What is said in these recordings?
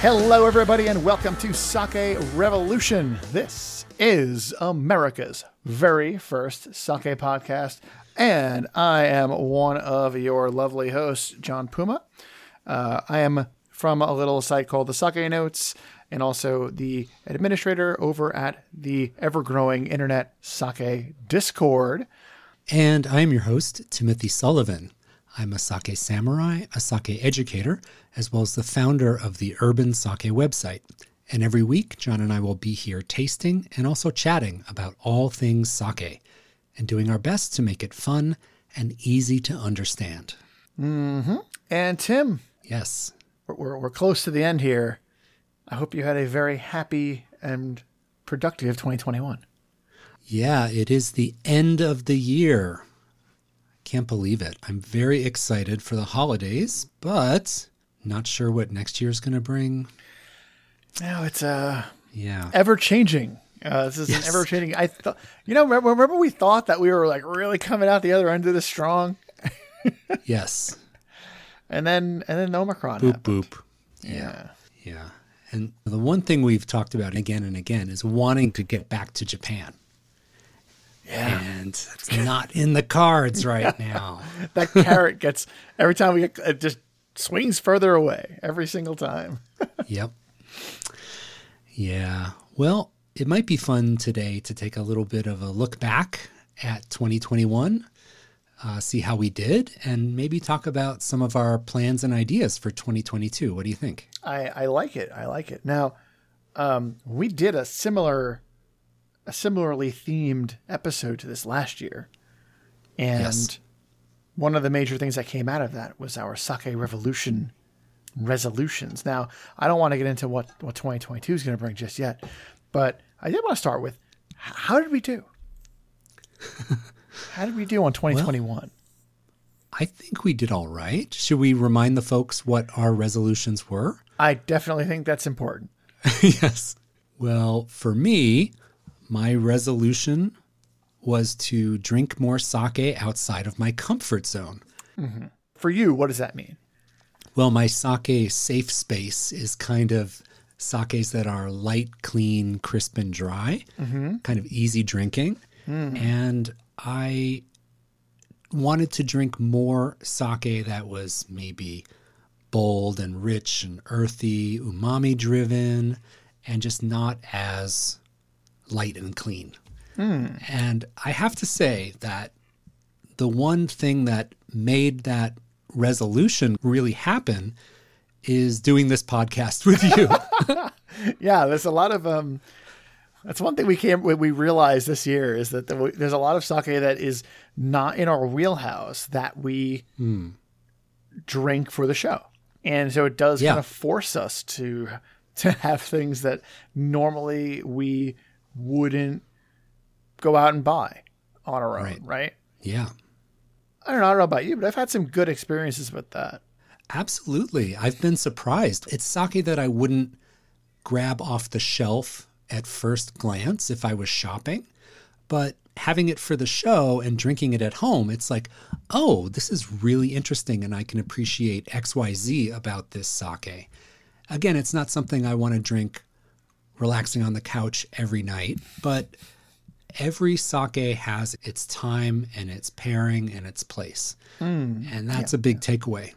Hello, everybody, and welcome to Sake Revolution. This is America's very first sake podcast, and I am one of your lovely hosts, John Puma. Uh, I am from a little site called the Sake Notes, and also the administrator over at the ever growing internet Sake Discord. And I am your host, Timothy Sullivan. I'm a sake samurai, a sake educator, as well as the founder of the Urban Sake website. And every week, John and I will be here tasting and also chatting about all things sake and doing our best to make it fun and easy to understand. Mm-hmm. And Tim, Yes. we're, we're, we're close to the end here. I hope you had a very happy and productive 2021. Yeah, it is the end of the year. Can't believe it. I'm very excited for the holidays, but not sure what next year's going to bring. Now it's uh, Yeah. ever changing. Uh, this is Yes. an ever changing. I thought, you know, remember, remember we thought that we were like really coming out the other end of this strong, Yes. and then and then Omicron. Boop happened. boop. Yeah. Yeah. And the one thing we've talked about again and again is wanting to get back to Japan. Yeah. And it's not in the cards right now. That carrot gets every time we get it just swings further away every single time. Yep. Yeah. Well, it might be fun today to take a little bit of a look back at 2021, uh, see how we did, and maybe talk about some of our plans and ideas for 2022. What do you think? I, I like it. I like it. Now, um, we did a similar, a similarly themed episode to this last year, and Yes. one of the major things that came out of that was our sake revolution resolutions. Now, I don't want to get into what what 2022 is going to bring just yet, but I did want to start with how did we do? how did we do on 2021? I think we did all right. Should we remind the folks what our resolutions were? I definitely think that's important. yes. Well, for me, my resolution was to drink more sake outside of my comfort zone. Mm-hmm. For you, what does that mean? Well, my sake safe space is kind of sakes that are light, clean, crisp, and dry, mm-hmm. kind of easy drinking. Mm. And I wanted to drink more sake that was maybe bold and rich and earthy, umami driven, and just not as light and clean. And I have to say that the one thing that made that resolution really happen is doing this podcast with you. Yeah, there's a lot of um. That's one thing we came we realized this year is that there's a lot of sake that is not in our wheelhouse that we drink for the show, and so it does Yeah. kind of force us to to have things that normally we wouldn't go out and buy on our own, Right. right? yeah, I don't know, I don't know about you, but I've had some good experiences with that. absolutely. I've been surprised. It's sake that I wouldn't grab off the shelf at first glance if I was shopping, but having it for the show and drinking it at home, it's like, oh, this is really interesting and I can appreciate XYZ about this sake. Again, it's not something I want to drink relaxing on the couch every night, but every sake has its time and its pairing and its place. and that's a big takeaway.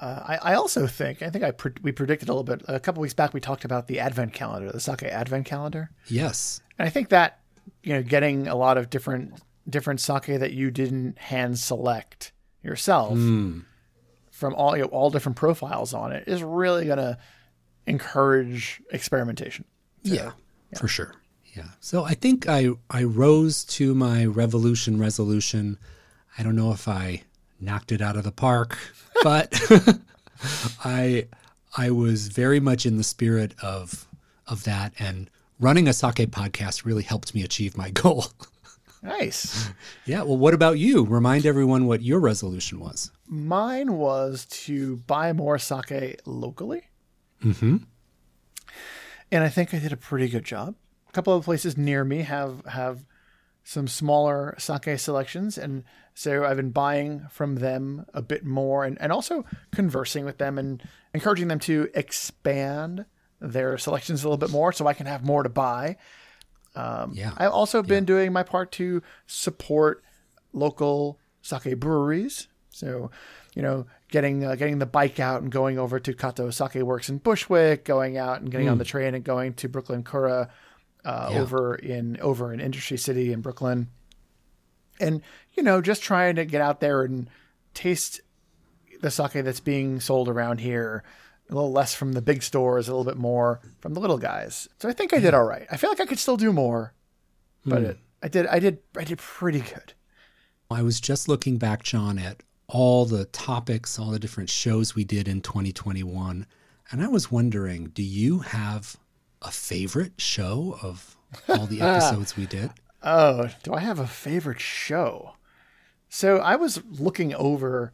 Uh, I, I also think I think I pre- we predicted a little bit a couple weeks back. We talked about the advent calendar, the sake advent calendar. Yes. And I think that you know, getting a lot of different different sake that you didn't hand select yourself from all you know, all different profiles on it is really going to encourage experimentation. Yeah, for sure. Yeah. So I think I I rose to my revolution resolution. I don't know if I knocked it out of the park, but I I was very much in the spirit of of that and running a sake podcast really helped me achieve my goal. Nice. yeah, well what about you? Remind everyone what your resolution was. Mine was to buy more sake locally. Mhm. And I think I did a pretty good job. A couple of places near me have have some smaller sake selections, and so I've been buying from them a bit more, and, and also conversing with them and encouraging them to expand their selections a little bit more, so I can have more to buy. Um, Yeah. I've also been doing my part to support local sake breweries. So, you know, getting uh, getting the bike out and going over to Kato Sake Works in Bushwick, going out and getting on the train and going to Brooklyn Kura uh, Yeah. over in over in Industry City in Brooklyn, and you know, just trying to get out there and taste the sake that's being sold around here. A little less from the big stores, a little bit more from the little guys. So I think I did all right. I feel like I could still do more, but it, I did. I did. I did pretty good. I was just looking back, John, at all the topics, all the different shows we did in 2021. And I was wondering, do you have a favorite show of all the episodes we did? Oh, do I have a favorite show? So I was looking over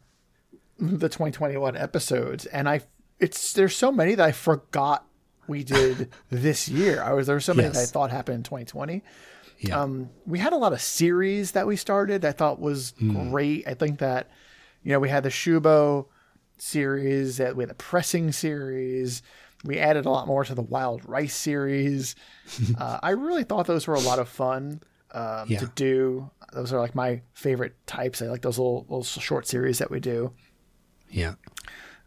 the 2021 episodes, and I it's there's so many that I forgot we did this year. I was there were so many that I thought happened in 2020. Yeah. Um, we had a lot of series that we started. I thought was great. I think that you know we had the Shubo series, that we had the pressing series. We added a lot more to the Wild Rice series. uh, I really thought those were a lot of fun um, Yeah. to do. Those are like my favorite types. I like those little little short series that we do. yeah.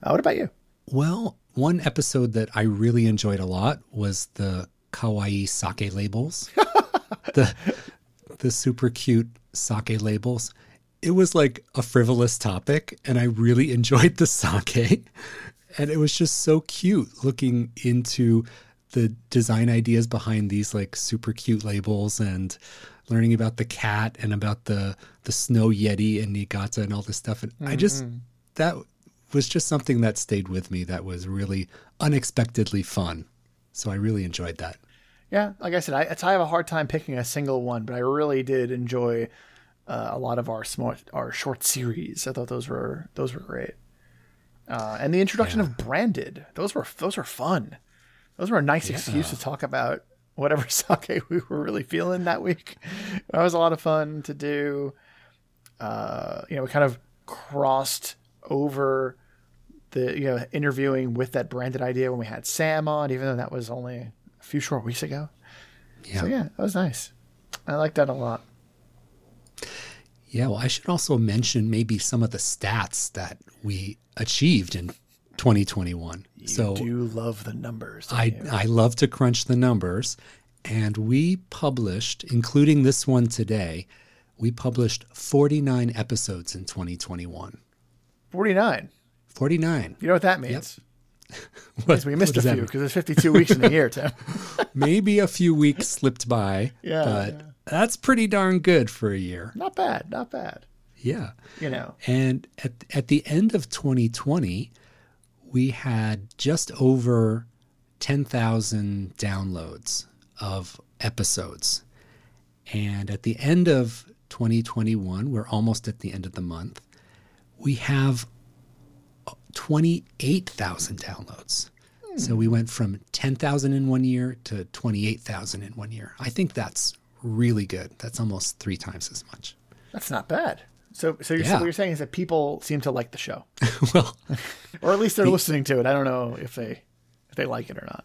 Uh, what about you? Well, one episode that I really enjoyed a lot was the kawaii sake labels. the the super cute sake labels. It was like a frivolous topic and I really enjoyed the sake. And it was just so cute looking into the design ideas behind these like super cute labels and learning about the cat and about the the snow yeti and Niigata and all this stuff. And I just mm-hmm. that was just something that stayed with me that was really unexpectedly fun. So I really enjoyed that. Yeah, like I said, I, I have a hard time picking a single one, but I really did enjoy uh, a lot of our small, our short series. I thought those were those were great, uh, and the introduction of branded. Those were those were fun. Those were a nice excuse to talk about whatever sake we were really feeling that week. That was a lot of fun to do. Uh, you know, we kind of crossed over the you know interviewing with that branded idea when we had Sam on, even though that was only a few short weeks ago. Yeah. So yeah, that was nice. I like that a lot. Yeah, well, I should also mention maybe some of the stats that we achieved in 2021. You so do love the numbers. I you? I love to crunch the numbers and we published including this one today, we published 49 episodes in 2021. 49. 49. You know what that means? What, Means we missed a few because there's 52 weeks in a year, Tim. Maybe a few weeks slipped by, Yeah, but yeah. That's pretty darn good for a year. Not bad, not bad. Yeah. You know, And at, at the end of 2020, we had just over 10,000 downloads of episodes. And at the end of 2021, we're almost at the end of the month, we have 28,000 downloads. So hmm. we went from 10,000 in one year to 28,000 in one year. I think that's really good. That's almost three times as much. that's not bad. So, so, you're, so Yeah. what you're saying is that people seem to like the show, well, or at least they're listening to it. I don't know if they if they like it or not.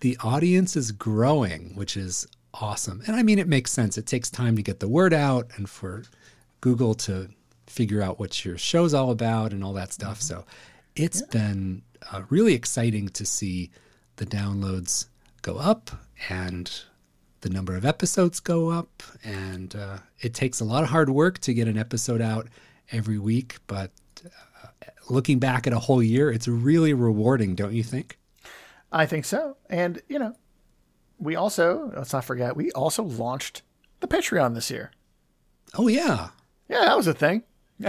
the audience is growing, which is awesome. And I mean, it makes sense. It takes time to get the word out and for Google to figure out what your show's all about and all that stuff. So it's been uh, really exciting to see the downloads go up and the number of episodes go up. And uh, it takes a lot of hard work to get an episode out every week. But uh, looking back at a whole year, it's really rewarding, don't you think? I think so. And you know, we also let's not forget we also launched the Patreon this year. Oh, yeah. Yeah, that was a thing.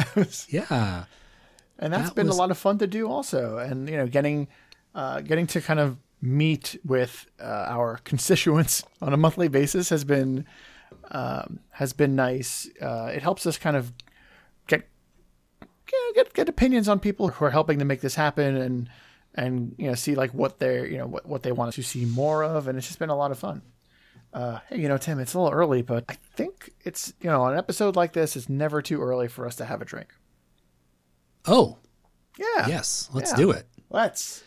Yeah. and that's That been was- a lot of fun to do also and you know getting uh, getting to kind of meet with uh, our constituents on a monthly basis has been um, has been nice uh, it helps us kind of get get- get get opinions on people who are helping to make this happen and and you know see like what they're you know what, what they want us to see more of and it's just been a lot of fun uh, hey, you know, Tim, it's a little early, but I think it's, you know, on an episode like this, it's never too early for us to have a drink. Oh, Yeah. yes, let's Yeah. do it. Let's.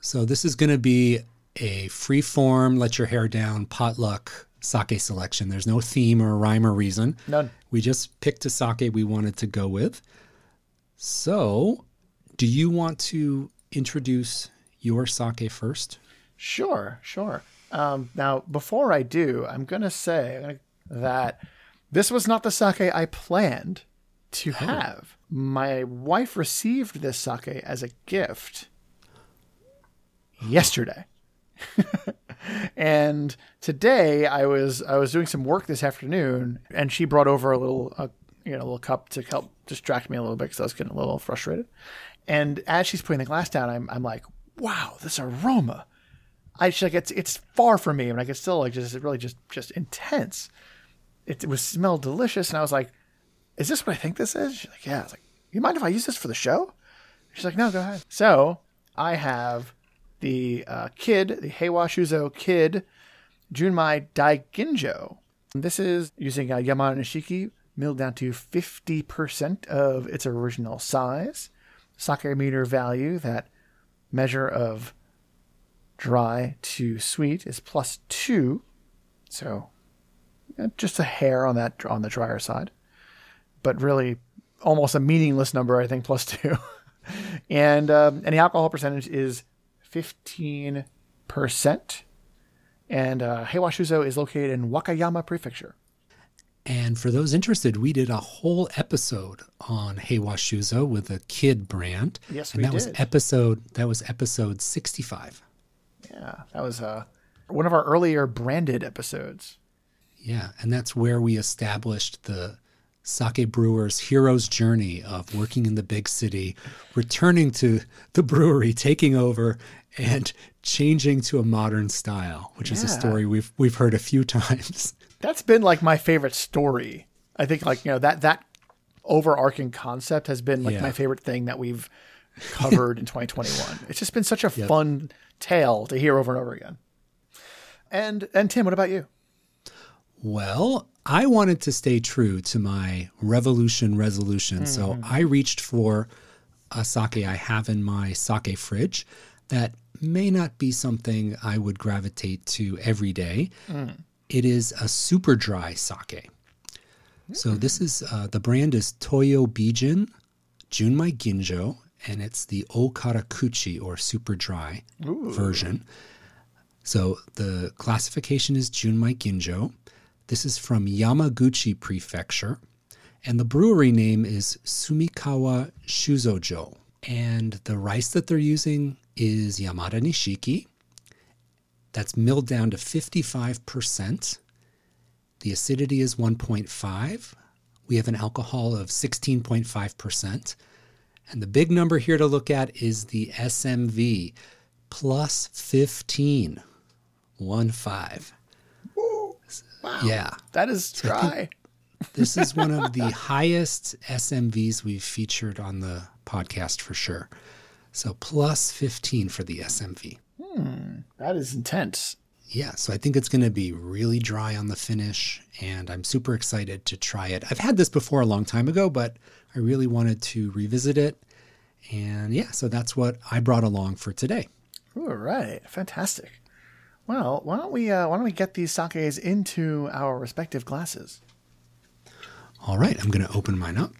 So this is going to be a free form, let your hair down potluck sake selection. There's no theme or rhyme or reason. None. We just picked a sake we wanted to go with. So, do you want to introduce your sake first? Sure, sure. Um, now, before I do, I'm going to say that this was not the sake I planned to have. My wife received this sake as a gift yesterday. and today I was I was doing some work this afternoon and she brought over a little uh, you know a little cup to help distract me a little bit because I was getting a little frustrated. And as she's putting the glass down, I'm I'm like, wow, this aroma. I just like it's it's far from me, and I could still like just really just just intense. It, it was smelled delicious, and I was like, "Is this what I think this is?" She's like, "Yeah." I was like, "You mind if I use this for the show?" She's like, "No, go ahead." So I have the uh, Kid, the Heiwa Shuzo Kid Junmai Daiginjo. This is using uh, Yamada Nishiki milled down to 50% of its original size. Sake meter value, that measure of dry to sweet, is plus two. So just a hair on that on the drier side, but really almost a meaningless number, I think, plus two. and um, alcohol percentage is 15%. And uh, Heiwa Shuzo is located in Wakayama Prefecture. And for those interested, we did a whole episode on Heiwa Shuzo with the Kid brand. Yes, and we that was episode that was episode 65. Yeah, that was uh, one of our earlier branded episodes. Yeah, and that's where we established the sake brewer's hero's journey of working in the big city, returning to the brewery, taking over, and changing to a modern style, which is a story we've we've heard a few times. That's been like my favorite story. I think like you know that that overarching concept has been like Yeah. my favorite thing that we've covered in 2021. It's just been such a fun tale to hear over and over again. And and Tim, what about you? Well, I wanted to stay true to my revolution resolution, so mm-hmm. I reached for a sake I have in my sake fridge that may not be something I would gravitate to every day. Mm. It is a super dry sake. So this mm. is uh, the brand is Toyo Bijin Junmai Ginjo, and it's the Okarakuchi or super dry version. So the classification is Junmai Ginjo. This is from Yamaguchi Prefecture, and the brewery name is Sumikawa Shuzojo. And the rice that they're using is Yamada Nishiki. That's milled down to 55%. The acidity is 1.5. We have an alcohol of 16.5%. And the big number here to look at is the SMV plus 15. One five. Wow, Yeah. that is dry. This is one of the highest SMVs we've featured on the podcast for sure. So plus 15 for the SMV. Hmm. That is intense. Yeah, so I think it's going to be really dry on the finish, and I'm super excited to try it. I've had this before a long time ago, but I really wanted to revisit it. And yeah, so that's what I brought along for today. All right, fantastic. Well, why don't we uh, why don't we get these sakes into our respective glasses? All right, I'm going to open mine up.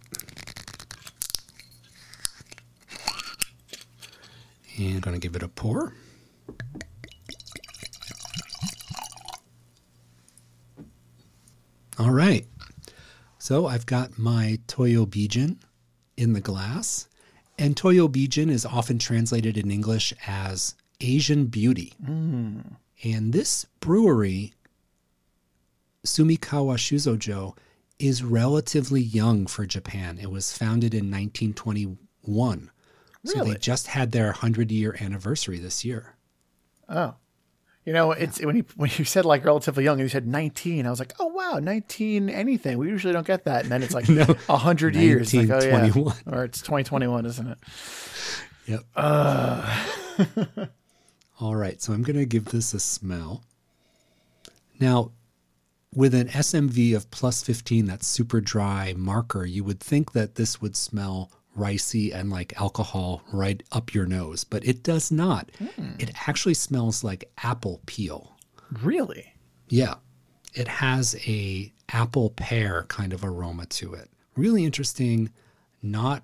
And going to give it a pour. All right. So I've got my Toyo Bijin in the glass. And Toyo Bijin is often translated in English as Asian beauty. And this brewery, Sumikawa Shuzojo, is relatively young for Japan. It was founded in 1921. So they just had their 100 year anniversary this year. Oh, you know, it's when you when you said like relatively young, you said nineteen. I was like, oh wow, nineteen anything. We usually don't get that, and then it's like a No. hundred years. Like, oh yeah, or it's twenty twenty one, isn't it? Yep. All right, so I'm going to give this a smell. Now, with an SMV of plus 15, that super dry marker, you would think that this would smell ricey and like alcohol right up your nose, but it does not. Hmm. It actually smells like apple peel. Really? Yeah. It has a apple pear kind of aroma to it. Really interesting, not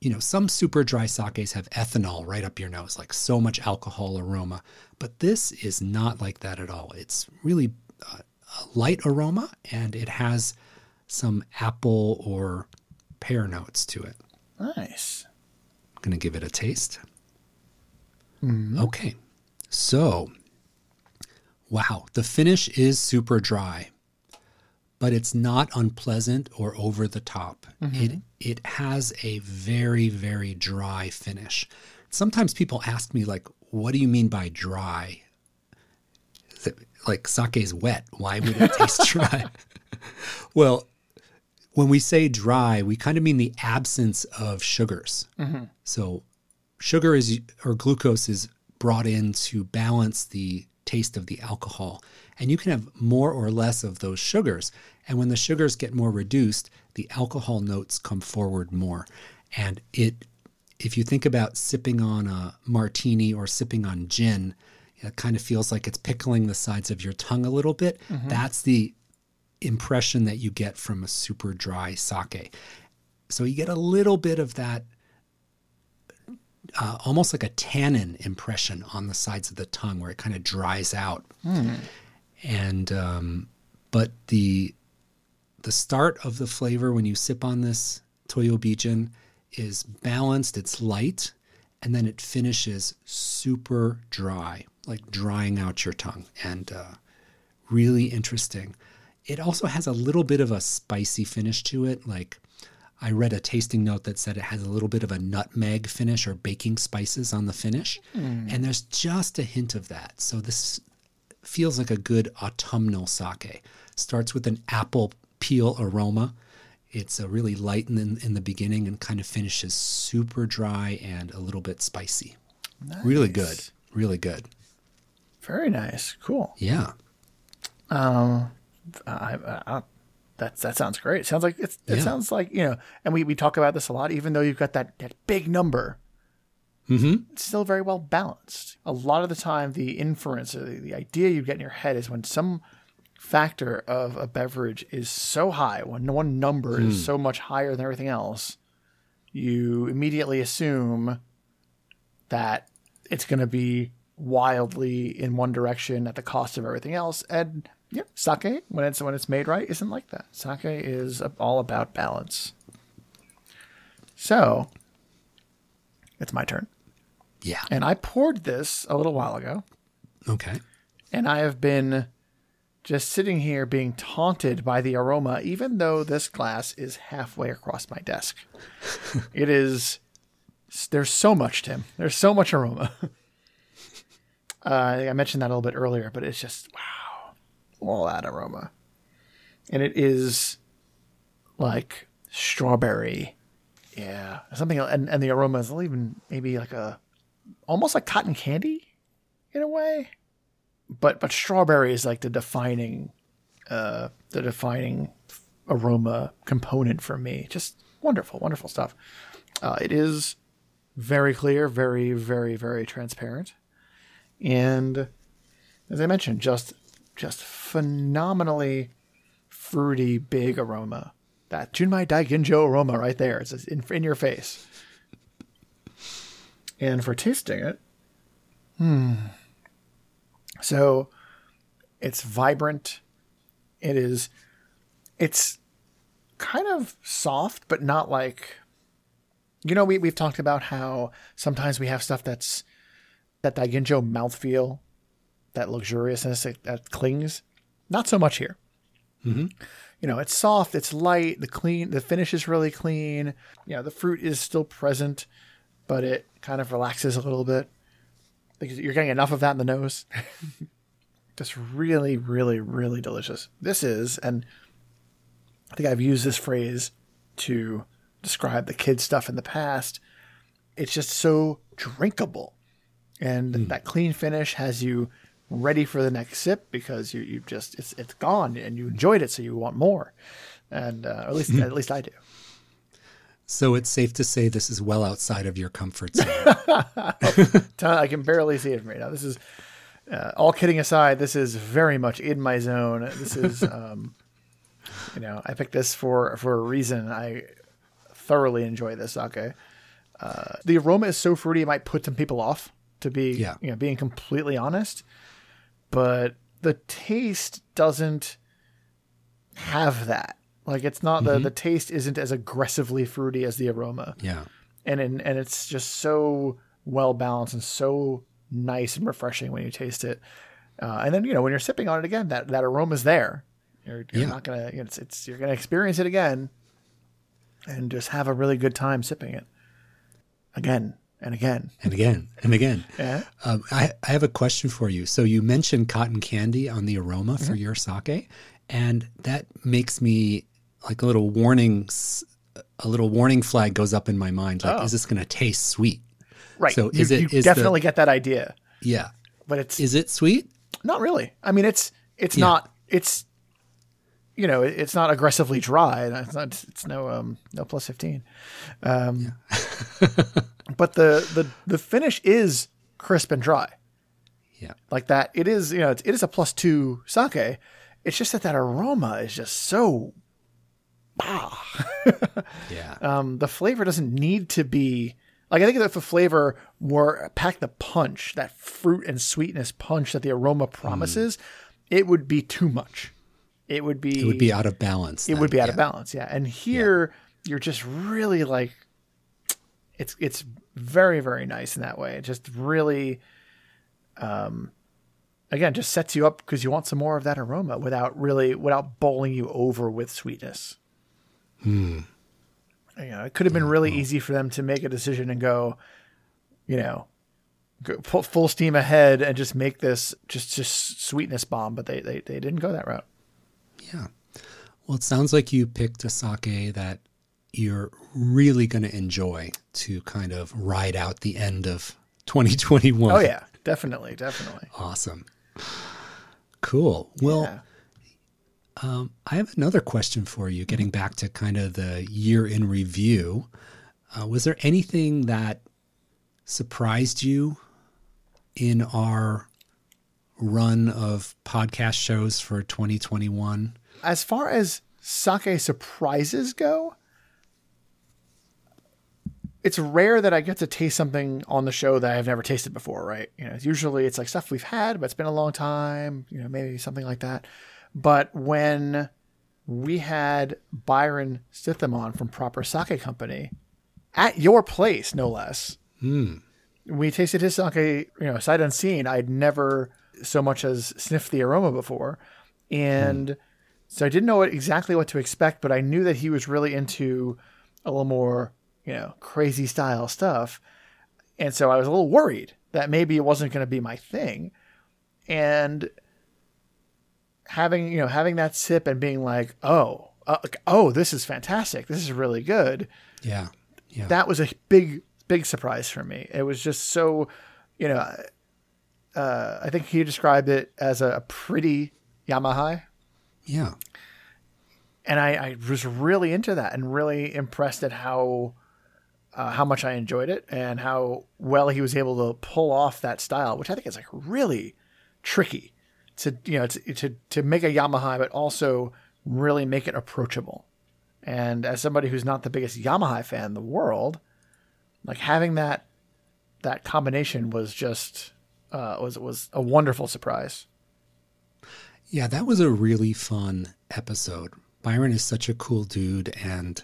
you know, some super dry sakes have ethanol right up your nose, like so much alcohol aroma, but this is not like that at all. It's really uh, a light aroma and it has some apple or pear notes to it. Nice. I'm going to give it a taste. Okay. So, wow, the finish is super dry, but it's not unpleasant or over the top. Mm-hmm. It it has a very very dry finish. Sometimes people ask me like, "What do you mean by dry?" It, like sake is wet. Why would it taste dry? well, when we say dry, we kind of mean the absence of sugars. Mm-hmm. So, sugar is or glucose is brought in to balance the taste of the alcohol, and you can have more or less of those sugars. And when the sugars get more reduced, the alcohol notes come forward more. And it, if you think about sipping on a martini or sipping on gin, it kind of feels like it's pickling the sides of your tongue a little bit. Mm-hmm. That's the impression that you get from a super dry sake. So you get a little bit of that, uh, almost like a tannin impression on the sides of the tongue where it kind of dries out. And um, but the the start of the flavor when you sip on this Toyo Bijin is balanced. It's light, and then it finishes super dry, like drying out your tongue, and uh, really interesting. It also has a little bit of a spicy finish to it. Like I read a tasting note that said it has a little bit of a nutmeg finish or baking spices on the finish. And there's just a hint of that. So this feels like a good autumnal sake. Starts with an apple peel aroma. It's a really light in, in the beginning and kind of finishes super dry and a little bit spicy. Really good. Really good. Very nice. Cool. Yeah. Um, I, I, I, that's that sounds great. It Sounds like it's, it Yeah. sounds like you know, and we, we talk about this a lot. Even though you've got that that big number, Mm-hmm. it's still very well balanced. A lot of the time, the inference, the, the idea you get in your head is when some factor of a beverage is so high, when one number is so much higher than everything else, you immediately assume that it's going to be wildly in one direction at the cost of everything else. And yeah, sake when it's when it's made right isn't like that. Sake is all about balance. So it's my turn. Yeah. And I poured this a little while ago, Okay. and I have been just sitting here being taunted by the aroma, even though this glass is halfway across my desk. it is, there's so much, Tim. There's so much aroma. uh, I mentioned that a little bit earlier, but it's just, wow, all that aroma. And it is like strawberry. Yeah. Something, and, and the aroma is even maybe like a, almost like cotton candy in a way but but strawberry is like the defining uh the defining aroma component for me just wonderful wonderful stuff uh, it is very clear very very very transparent and as i mentioned just just phenomenally fruity big aroma that junmai daiginjo aroma right there it's in, in your face and for tasting it hmm. so it's vibrant. It is it's kind of soft, but not like you know, we we've talked about how sometimes we have stuff that's that Daiginjo mouthfeel, that luxuriousness that, that clings. Not so much here. Mm-hmm. You know, it's soft, it's light, the clean the finish is really clean. You know, the fruit is still present, but it kind of relaxes a little bit. Because you're getting enough of that in the nose. Just really, really, really delicious. This is, and I think I've used this phrase to describe the kid stuff in the past. It's just so drinkable. And that clean finish has you ready for the next sip because you you just it's it's gone and you enjoyed it, so you want more, and uh, at least at least I do. So it's safe to say this is well outside of your comfort zone. I can barely see it from right now. This is uh, all kidding aside. This is very much in my zone. This is, um, you know, I picked this for for a reason. I thoroughly enjoy this sake. Uh, the aroma is so fruity, it might put some people off. To be, Yeah. you know, being completely honest, but the taste doesn't have that. Like it's not the the taste isn't as aggressively fruity as the aroma yeah. and and, and it's just so well balanced and so nice and refreshing when you taste it. Uh, and then you know when you're sipping on it again, that that aroma's there. You're, you're Yeah. not gonna you know, it's, it's you're gonna experience it again, and just have a really good time sipping it again and again. And again and again. Yeah. Um, I, I have a question for you. So you mentioned cotton candy on the aroma for your sake, and that makes me like a little warning. A little warning flag goes up in my mind. Like, Oh. is this going to taste sweet? Right. So you, is it- you is the- definitely get that idea, Yeah. but it's Is it sweet? not really. I mean, it's it's Yeah. not it's you know it's not aggressively dry. It's not. It's no um no plus fifteen. Um, but the the the finish is crisp and dry Yeah. like that. It is you know it's, it is a plus two sake. It's just that that aroma is just so. Bah. Yeah. Um, the flavor doesn't need to be like I think if the flavor were packed the punch, that fruit and sweetness punch that the aroma promises, it would be too much. It would be it would be out of balance. it then. would be out yeah. of balance, yeah. And here you're just really like it's it's very very nice in that way. It just really um again just sets you up because you want some more of that aroma without really without bowling you over with sweetness. Hmm. You know, it could have been really easy for them to make a decision and go, you know, go full, full steam ahead and just make this just just sweetness bomb, but they they, they didn't go that route. Yeah. Well, it sounds like you picked a sake that you're really going to enjoy to kind of ride out the end of 2021. Oh yeah, definitely, definitely. Awesome. Cool. Well, Yeah. um, I have another question for you, getting back to kind of the year in review. Uh, was there anything that surprised you in our run of podcast shows for 2021? as far as sake surprises go, it's rare that I get to taste something on the show that I've never tasted before, right? You know, usually it's like stuff we've had, but it's been a long time, you know, maybe something like that. But when we had Byron Stithem on from Proper Sake Company at your place, no less, hmm. we tasted his sake, you know, sight unseen. I'd never so much as sniffed the aroma before. And so I didn't know what, exactly what to expect, but I knew that he was really into a little more, you know, crazy style stuff. And so I was a little worried that maybe it wasn't going to be my thing. And having, you know, having that sip and being like, oh, uh, oh, this is fantastic. This is really good Yeah. Yeah. that was a big big surprise for me it was just so you know uh, i think he described it as a, pretty yamahai yeah. and I, I was really into that and really impressed at how uh, how much i enjoyed it and how well he was able to pull off that style which i think is like really tricky to you know to to, to make a yamahai but also really make it approachable and as somebody who's not the biggest Yamahai fan in the world, like having that that combination was just uh, was was a wonderful surprise. Yeah, that was a really fun episode. Byron is such a cool dude, and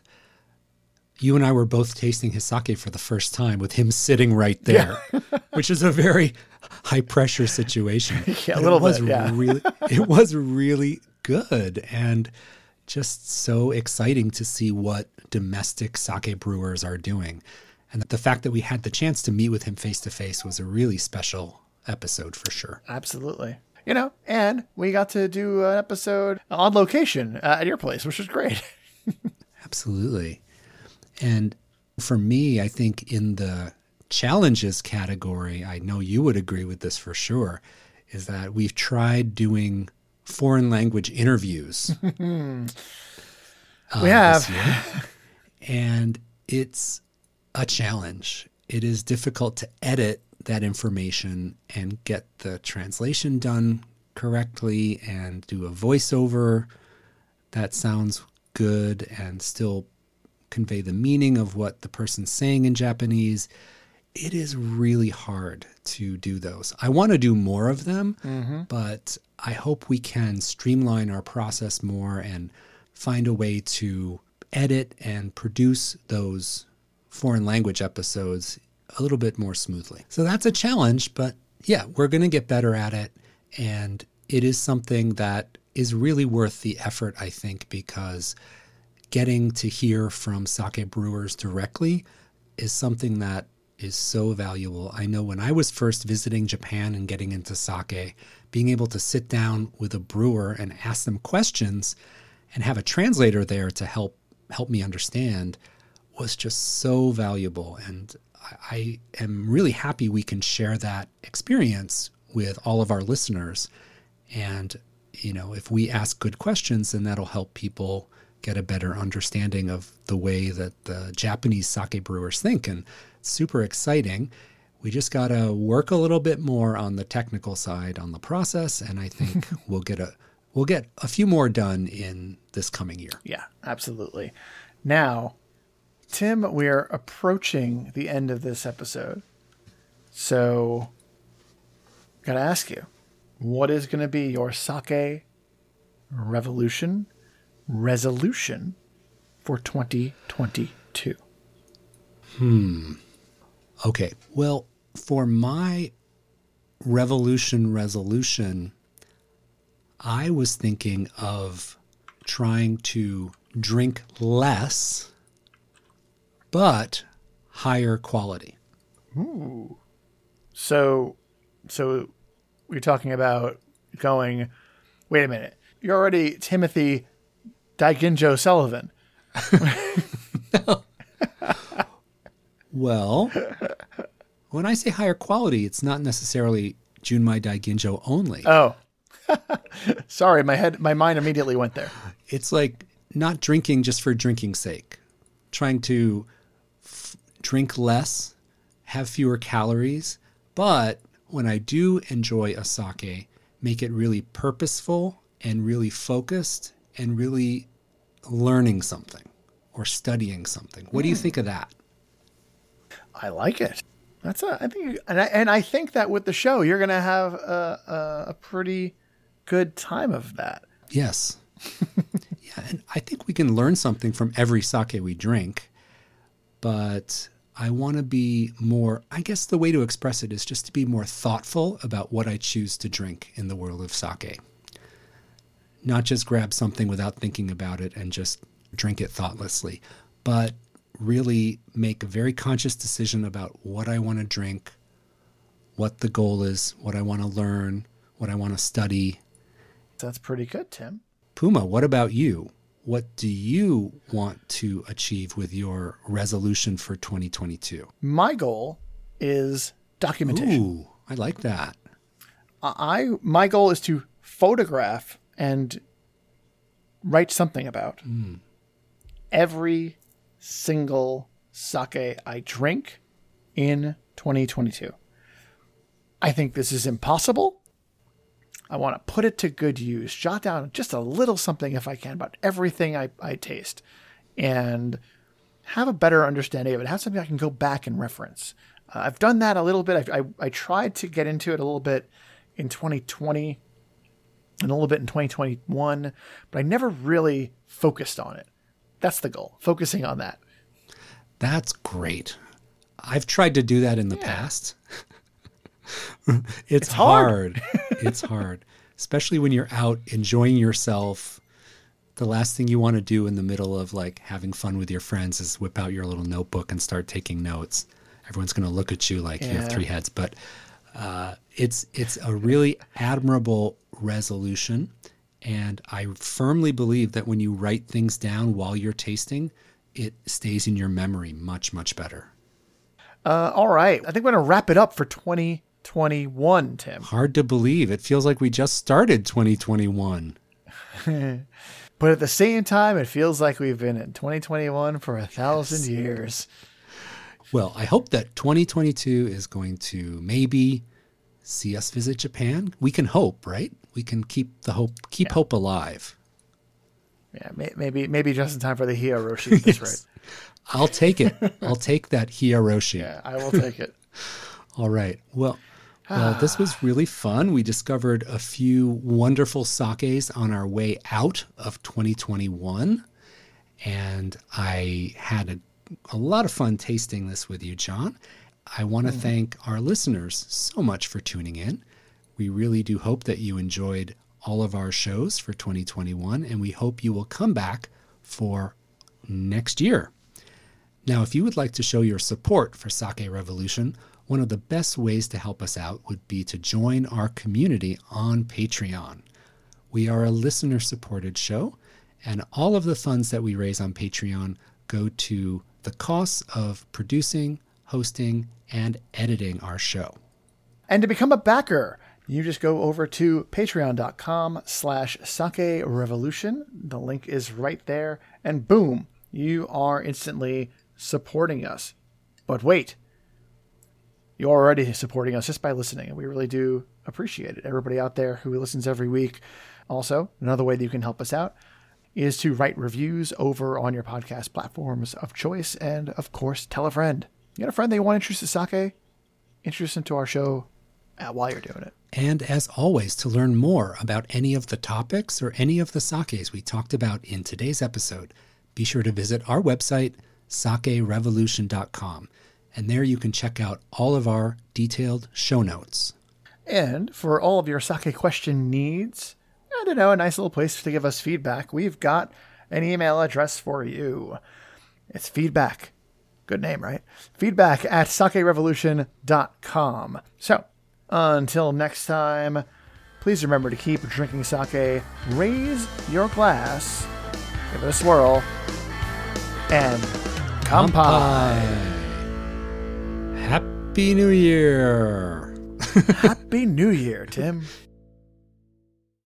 you and I were both tasting his sake for the first time with him sitting right there, which is a very high pressure situation. Yeah, a little it was bit, yeah. really, it was really good and just so exciting to see what domestic sake brewers are doing. And the fact that we had the chance to meet with him face to face was a really special episode for sure. Absolutely. You know, and we got to do an episode on location uh, at your place, which was great. Absolutely. And for me, I think in the challenges category, I know you would agree with this for sure. is that we've tried doing foreign language interviews. we have. and it's a challenge. It is difficult to edit that information and get the translation done correctly and do a voiceover that sounds good and still convey the meaning of what the person's saying in Japanese. It is really hard to do those. I want to do more of them, Mm-hmm. but I hope we can streamline our process more and find a way to edit and produce those foreign language episodes a little bit more smoothly. So that's a challenge, but yeah, we're going to get better at it. And it is something that is really worth the effort, I think, because getting to hear from sake brewers directly is something that is so valuable. I know when I was first visiting Japan and getting into sake, being able to sit down with a brewer and ask them questions and have a translator there to help help me understand was just so valuable and I, am really happy we can share that experience with all of our listeners and you know if we ask good questions then that'll help people get a better understanding of the way that the Japanese sake brewers think and super exciting we just got to work a little bit more on the technical side on the process and I think we'll get a we'll get a few more done in this coming year. Yeah, absolutely. Now, Tim, we're approaching the end of this episode. So, got to ask you, what is going to be your sake revolution resolution for 2022? Hmm. Okay. Well, for my revolution resolution, I was thinking of trying to drink less, but higher quality. Ooh. So, so we're talking about going. Wait a minute. You're already Timothy Daiginjo Sullivan. Well, when I say higher quality, it's not necessarily Junmai Daiginjo only. Oh, sorry. My head, my mind immediately went there. it's like not drinking just for drinking's sake, trying to f- drink less, have fewer calories, but when I do enjoy a sake, make it really purposeful and really focused and really learning something or studying something. What do you hmm. think of that? I like it. That's a. I think, and I, and I think that with the show, you're gonna have a, a, a pretty good time of that. Yes. yeah, and I think we can learn something from every sake we drink, but I want to be more, I guess the way to express it is just to be more thoughtful about what I choose to drink in the world of sake. Not just grab something without thinking about it and just drink it thoughtlessly, but really make a very conscious decision about what I want to drink, what the goal is, what I want to learn, what I want to study, That's pretty good, Tim. Puma, what about you? What do you want to achieve with your resolution for 2022? My goal is documentation. Ooh, I like that. I my goal is to photograph and write something about hmm. every single sake I drink in 2022. I think this is impossible. I want to put it to good use. Jot down just a little something if I can about everything I, I taste and have a better understanding of it. Have something I can go back and reference. Uh, I've done that a little bit. I, I, I tried to get into it a little bit in 2020 and a little bit in 2021, but I never really focused on it. That's the goal, focusing on that. That's great. I've tried to do that in the past. it's, hard. hard. it's hard, especially when you're out enjoying yourself. The last thing you want to do in the middle of like having fun with your friends is whip out your little notebook and start taking notes. Everyone's going to look at you like you have three heads, but uh, it's it's a really admirable resolution, and I firmly believe that when you write things down while you're tasting, it stays in your memory much much better. Uh, all right. I think we're going to wrap it up for 2022. 2021, Tim. Hard to believe. It feels like we just started 2021. But at the same time, it feels like we've been in 2021 for a thousand years. Well, I hope that 2022 is going to maybe see us visit Japan. We can hope, right? We can keep the hope, keep hope alive. Yeah, may, maybe maybe just in time for the Hiroshi That's this rate. I'll take it. I'll take that Hiroshi. Yeah, I will take it. All right. Well, well, this was really fun. We discovered a few wonderful sakes on our way out of 2021. And I had a, a lot of fun tasting this with you, John. I want to mm. thank our listeners so much for tuning in. We really do hope that you enjoyed all of our shows for 2021, and we hope you will come back for next year. Now, if you would like to show your support for Sake Revolution, one of the best ways to help us out would be to join our community on Patreon. We are a listener supported show, and all of the funds that we raise on Patreon go to the costs of producing, hosting, and editing our show. And to become a backer, you just go over to patreon.com slash sake revolution. The link is right there. And boom, you are instantly supporting us. But wait, you're already supporting us just by listening, and we really do appreciate it. Everybody out there who listens every week. Also, another way that you can help us out is to write reviews over on your podcast platforms of choice, and of course, tell a friend. You got a friend that you want to introduce to sake? Introduce them to our show uh, while you're doing it. And as always, to learn more about any of the topics or any of the sakes we talked about in today's episode, be sure to visit our website, sakerevolution.com. And there you can check out all of our detailed show notes. And for all of your sake question needs, I don't know, a nice little place to give us feedback, we've got an email address for you. It's feedback. Good name, right? Feedback at sakerevolution.com. So, until next time, please remember to keep drinking sake, raise your glass, give it a swirl, and kampai. Happy New Year! Happy New Year, Tim.